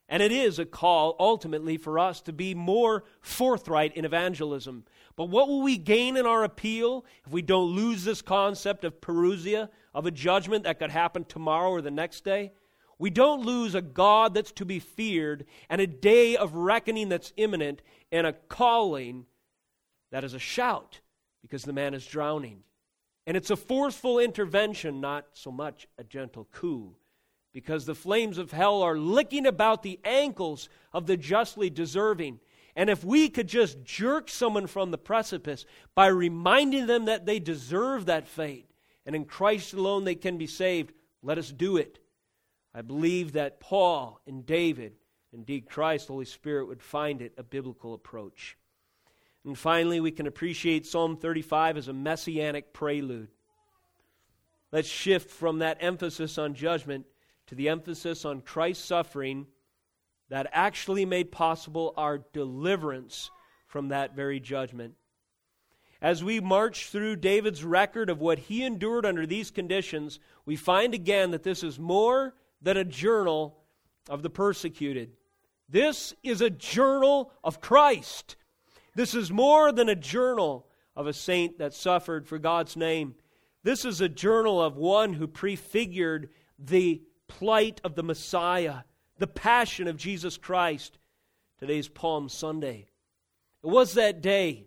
And it is a call ultimately for us to be more forthright in evangelism. But what will we gain in our appeal if we don't lose this concept of parousia, of a judgment that could happen tomorrow or the next day? We don't lose a God that's to be feared and a day of reckoning that's imminent and a calling that is a shout because the man is drowning. And it's a forceful intervention, not so much a gentle coup, because the flames of hell are licking about the ankles of the justly deserving. And if we could just jerk someone from the precipice by reminding them that they deserve that fate, and in Christ alone they can be saved, let us do it. I believe that Paul and David, indeed Christ, Holy Spirit, would find it a biblical approach. And finally, we can appreciate Psalm 35 as a messianic prelude. Let's shift from that emphasis on judgment to the emphasis on Christ's suffering that actually made possible our deliverance from that very judgment. As we march through David's record of what he endured under these conditions, we find again that this is more than a journal of the persecuted. This is a journal of Christ. This is more than a journal of a saint that suffered for God's name. This is a journal of one who prefigured the plight of the Messiah, the passion of Jesus Christ. Today's Palm Sunday. It was that day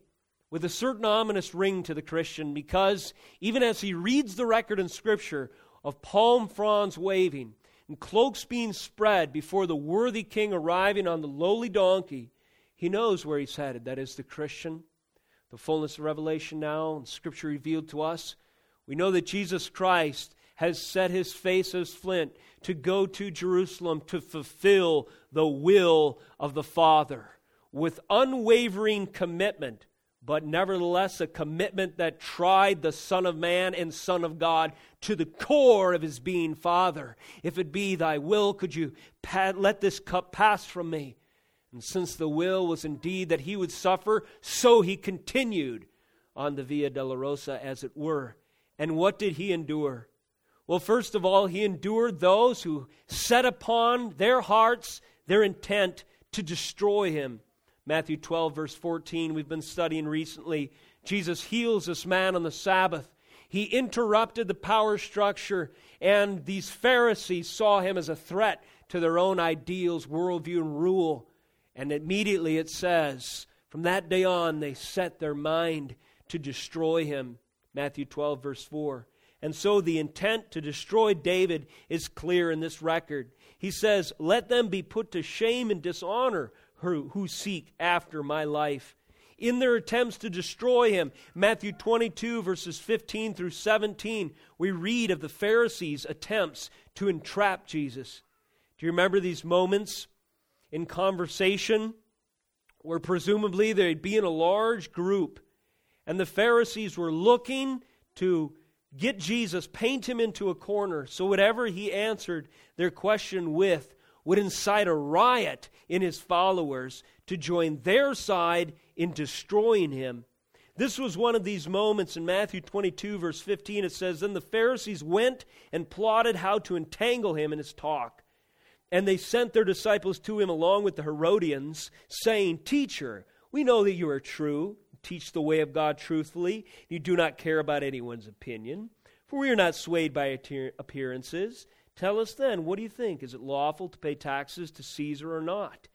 with a certain ominous ring to the Christian because even as he reads the record in Scripture of palm fronds waving and cloaks being spread before the worthy king arriving on the lowly donkey, he knows where he's headed. That is the Christian. The fullness of revelation now and Scripture revealed to us. We know that Jesus Christ has set his face as flint to go to Jerusalem to fulfill the will of the Father with unwavering commitment, but nevertheless a commitment that tried the Son of Man and Son of God to the core of his being Father. If it be thy will, could you let this cup pass from me? And since the will was indeed that he would suffer, so he continued on the Via Dolorosa, as it were. And what did he endure? Well, first of all, he endured those who set upon their hearts their intent to destroy him. Matthew 12, verse 14, we've been studying recently. Jesus heals this man on the Sabbath. He interrupted the power structure, and these Pharisees saw him as a threat to their own ideals, worldview, and rule. And immediately it says, from that day on, they set their mind to destroy him. Matthew 12, verse 4. And so the intent to destroy David is clear in this record. He says, Let them be put to shame and dishonor who, who seek after my life. In their attempts to destroy him, Matthew 22, verses 15 through 17, we read of the Pharisees' attempts to entrap Jesus. Do you remember these moments in conversation where presumably they'd be in a large group and the Pharisees were looking to get Jesus, paint him into a corner so whatever he answered their question with would incite a riot in his followers to join their side in destroying him. This was one of these moments in Matthew 22, verse 15. It says, Then the Pharisees went and plotted how to entangle him in his talk. And they sent their disciples to him along with the Herodians, saying, Teacher, we know that you are true teach the way of God truthfully. You do not care about anyone's opinion, for we are not swayed by appearances. Tell us then, what do you think? Is it lawful to pay taxes to Caesar or not?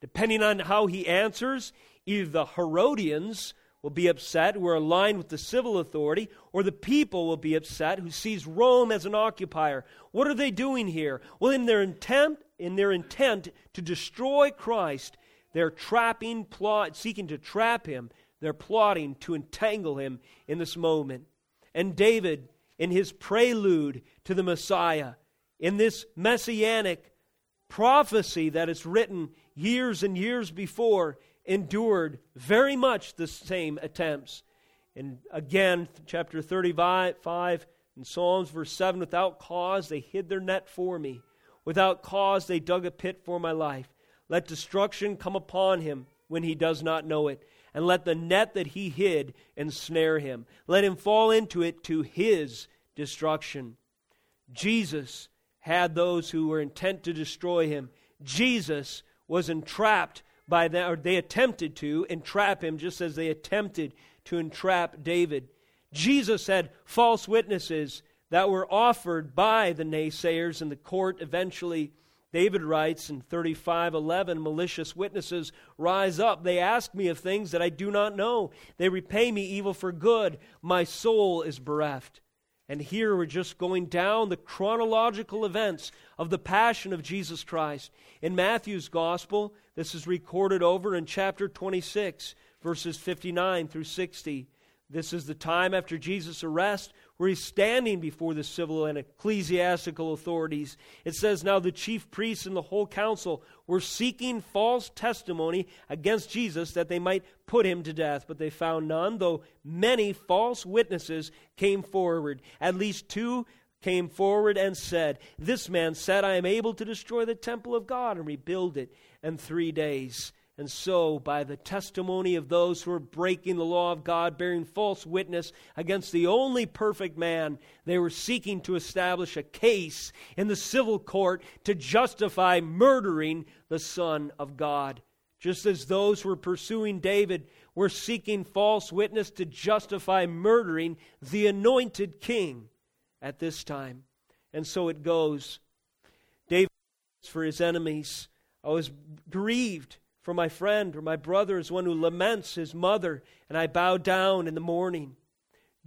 Depending on how he answers, either the Herodians will be upset who are aligned with the civil authority, or the people will be upset who sees Rome as an occupier. What are they doing here? Well, in their intent, in their intent to destroy Christ, they're trapping, plot, seeking to trap him they're plotting to entangle him in this moment. And David, in his prelude to the Messiah, in this messianic prophecy that is written years and years before, endured very much the same attempts. And again, chapter 35 in Psalms, verse 7 without cause they hid their net for me, without cause they dug a pit for my life. Let destruction come upon him when he does not know it and let the net that he hid ensnare him. Let him fall into it to his destruction. Jesus had those who were intent to destroy him Jesus was entrapped by them, or they attempted to entrap him just as they attempted to entrap David. Jesus had false witnesses that were offered by the naysayers, and the court. Eventually David writes in 35:11 malicious witnesses rise up. They ask me of things that I do not know. They repay me evil for good. My soul is bereft and here we're just going down the chronological events of the passion of Jesus Christ. In Matthew's gospel this is recorded over in chapter 26 verses 59 through 60 this is the time after Jesus' arrest where he's standing before the civil and ecclesiastical authorities. It says, Now the chief priests and the whole council were seeking false testimony against Jesus that they might put him to death, but they found none, though many false witnesses came forward. At least two came forward and said, This man said, I am able to destroy the temple of God and rebuild it in three days. And so, by the testimony of those who are breaking the law of God, bearing false witness against the only perfect man, they were seeking to establish a case in the civil court to justify murdering the Son of God. Just as those who were pursuing David were seeking false witness to justify murdering the anointed king at this time. And so it goes. David for his enemies. I was grieved for my friend or my brother is one who laments his mother, and I bow down in the morning.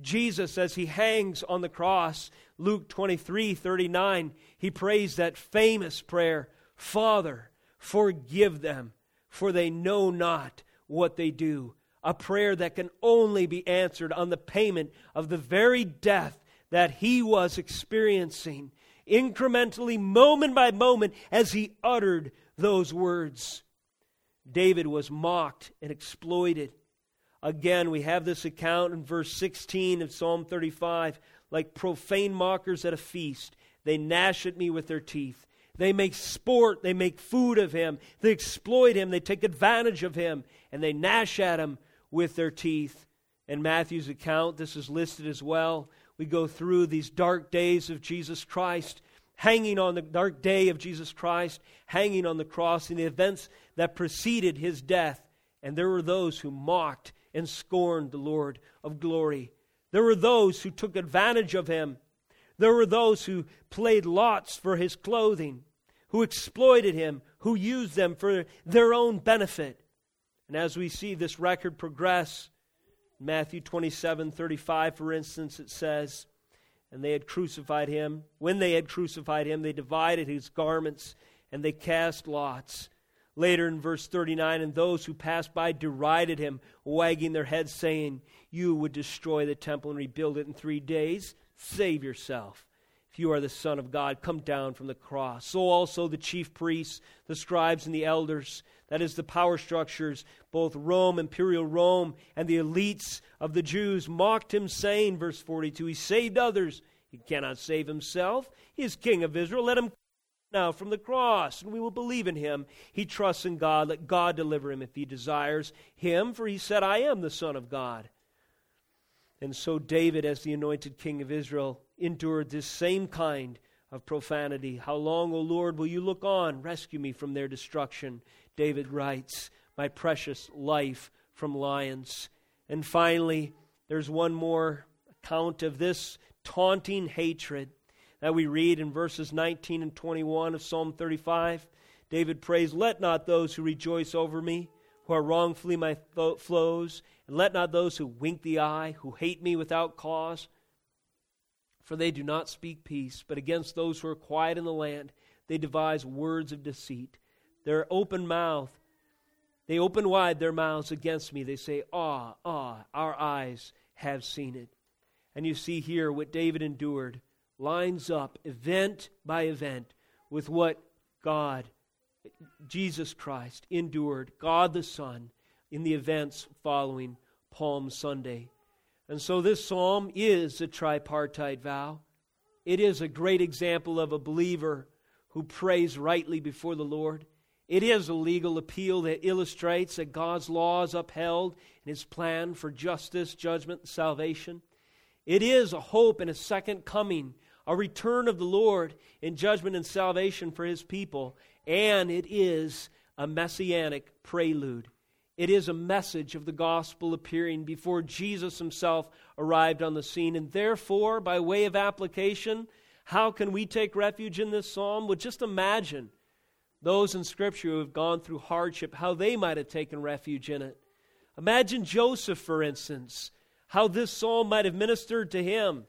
Jesus, as he hangs on the cross, Luke 23 39, he prays that famous prayer Father, forgive them, for they know not what they do. A prayer that can only be answered on the payment of the very death that he was experiencing, incrementally, moment by moment, as he uttered those words. David was mocked and exploited. Again, we have this account in verse 16 of Psalm 35 like profane mockers at a feast. They gnash at me with their teeth. They make sport, they make food of him. They exploit him, they take advantage of him, and they gnash at him with their teeth. In Matthew's account, this is listed as well. We go through these dark days of Jesus Christ hanging on the dark day of Jesus Christ, hanging on the cross, in the events that preceded his death. And there were those who mocked and scorned the Lord of glory. There were those who took advantage of him. There were those who played lots for his clothing, who exploited him, who used them for their own benefit. And as we see this record progress, Matthew 27 35, for instance, it says, and they had crucified him. When they had crucified him, they divided his garments and they cast lots. Later in verse 39, and those who passed by derided him, wagging their heads, saying, You would destroy the temple and rebuild it in three days? Save yourself. If you are the Son of God, come down from the cross. So also the chief priests, the scribes, and the elders, that is, the power structures, both Rome, imperial Rome, and the elites of the Jews, mocked him, saying, verse 42, He saved others. He cannot save himself. He is king of Israel. Let him now from the cross, and we will believe in him. He trusts in God. Let God deliver him if he desires him, for he said, I am the Son of God. And so David, as the anointed king of Israel, endured this same kind of profanity. How long, O Lord, will you look on? Rescue me from their destruction. David writes, My precious life from lions. And finally, there's one more account of this taunting hatred that we read in verses 19 and 21 of Psalm 35. David prays, Let not those who rejoice over me, who are wrongfully my foes, and let not those who wink the eye, who hate me without cause, for they do not speak peace, but against those who are quiet in the land, they devise words of deceit. Their open mouth, they open wide their mouths against me. They say, Ah, ah, our eyes have seen it. And you see here what David endured lines up event by event with what God, Jesus Christ, endured, God the Son, in the events following Palm Sunday. And so this psalm is a tripartite vow. It is a great example of a believer who prays rightly before the Lord. It is a legal appeal that illustrates that God's law is upheld in His plan for justice, judgment, and salvation. It is a hope in a second coming, a return of the Lord in judgment and salvation for his people, and it is a messianic prelude. It is a message of the gospel appearing before Jesus himself arrived on the scene. And therefore, by way of application, how can we take refuge in this psalm? Well, just imagine those in Scripture who have gone through hardship, how they might have taken refuge in it. Imagine Joseph, for instance, how this psalm might have ministered to him.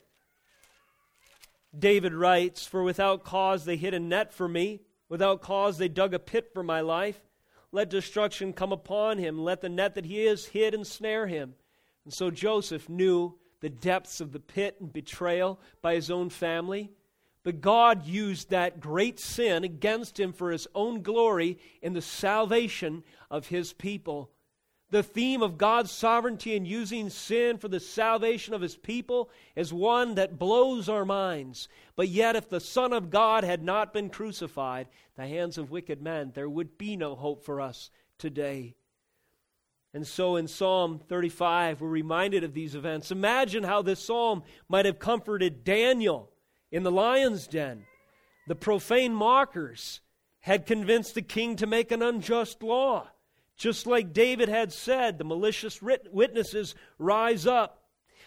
David writes, For without cause they hid a net for me, without cause they dug a pit for my life. Let destruction come upon him. Let the net that he is hid ensnare him. And so Joseph knew the depths of the pit and betrayal by his own family. But God used that great sin against him for his own glory in the salvation of his people. The theme of God's sovereignty in using sin for the salvation of his people is one that blows our minds. But yet, if the Son of God had not been crucified, the hands of wicked men, there would be no hope for us today. And so in Psalm 35, we're reminded of these events. Imagine how this psalm might have comforted Daniel in the lion's den. The profane mockers had convinced the king to make an unjust law. Just like David had said, the malicious witnesses rise up.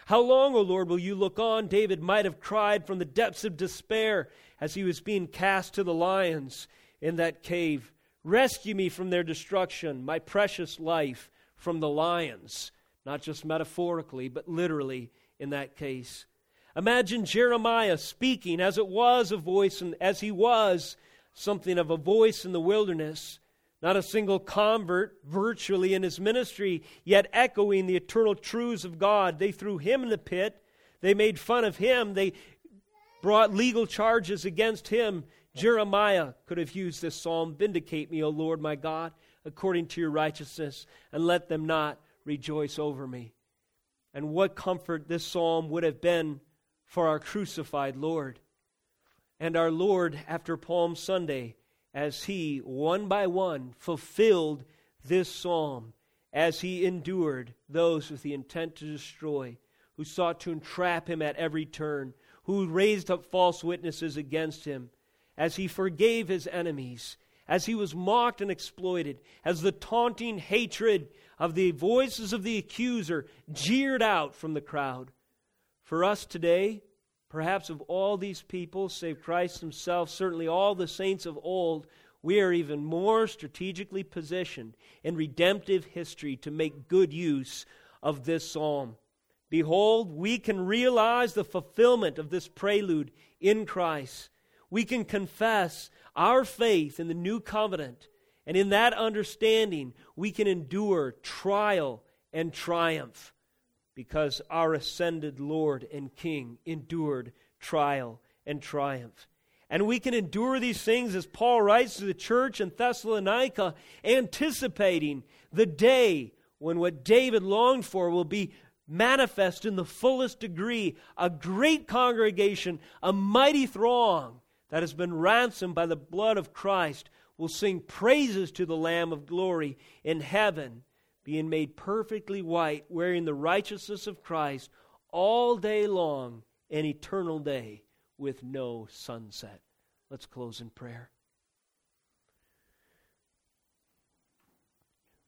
How long, O Lord, will you look on? David might have cried from the depths of despair as he was being cast to the lions in that cave. Rescue me from their destruction, my precious life from the lions. Not just metaphorically, but literally in that case. Imagine Jeremiah speaking as it was a voice, and as he was something of a voice in the wilderness. Not a single convert virtually in his ministry, yet echoing the eternal truths of God. They threw him in the pit. They made fun of him. They brought legal charges against him. Jeremiah could have used this psalm Vindicate me, O Lord my God, according to your righteousness, and let them not rejoice over me. And what comfort this psalm would have been for our crucified Lord. And our Lord, after Palm Sunday, as he, one by one, fulfilled this psalm, as he endured those with the intent to destroy, who sought to entrap him at every turn, who raised up false witnesses against him, as he forgave his enemies, as he was mocked and exploited, as the taunting hatred of the voices of the accuser jeered out from the crowd. For us today, perhaps of all these people, save Christ himself, certainly all the saints of old, we are even more strategically positioned in redemptive history to make good use of this psalm. Behold, we can realize the fulfillment of this prelude in Christ. We can confess our faith in the new covenant, and in that understanding, we can endure trial and triumph because our ascended Lord and King endured trial and triumph. And we can endure these things as Paul writes to the church in Thessalonica, anticipating the day when what David longed for will be manifest in the fullest degree a great congregation, a mighty throng that has been ransomed by the blood of Christ will sing praises to the Lamb of glory in heaven being made perfectly white, wearing the righteousness of Christ all day long, an eternal day with no sunset. Let's close in prayer.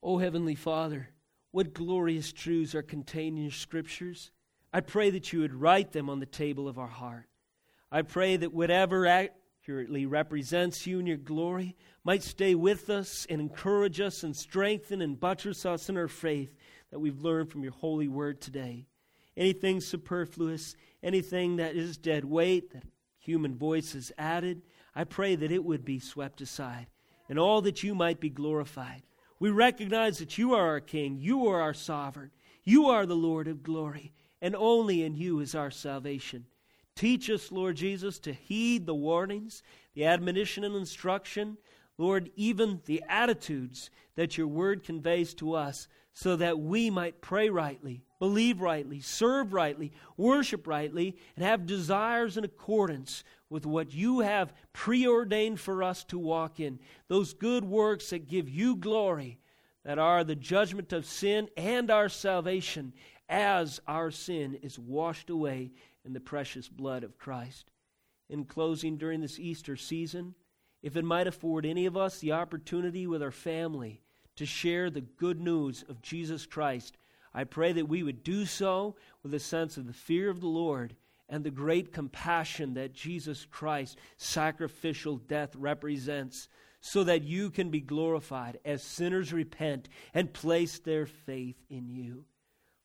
O Heavenly Father, what glorious truths are contained in your scriptures. I pray that you would write them on the table of our heart. I pray that whatever accurately represents you in your glory might stay with us and encourage us and strengthen and buttress us in our faith that we've learned from your holy word today. Anything superfluous, anything that is dead weight, that human voice has added, I pray that it would be swept aside and all that you might be glorified. We recognize that you are our King, you are our sovereign, you are the Lord of glory, and only in you is our salvation. Teach us, Lord Jesus, to heed the warnings, the admonition and instruction, Lord, even the attitudes that your word conveys to us, so that we might pray rightly, believe rightly, serve rightly, worship rightly, and have desires in accordance with what you have preordained for us to walk in. Those good works that give you glory, that are the judgment of sin and our salvation, as our sin is washed away in the precious blood of Christ. in closing during this Easter season, if it might afford any of us the opportunity with our family to share the good news of Jesus Christ, I pray that we would do so with a sense of the fear of the Lord and the great compassion that Jesus Christ's sacrificial death represents, so that you can be glorified as sinners repent and place their faith in you.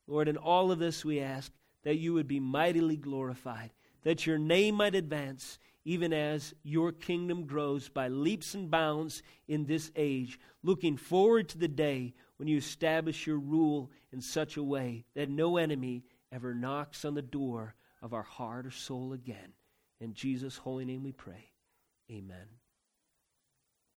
Lord, in all of this we ask that you would be mightily glorified, that your name might advance, even as your kingdom grows by leaps and bounds in this age, looking forward to the day when you establish your rule in such a way that no enemy ever knocks on the door of our heart or soul again. In Jesus' holy name we pray. Amen.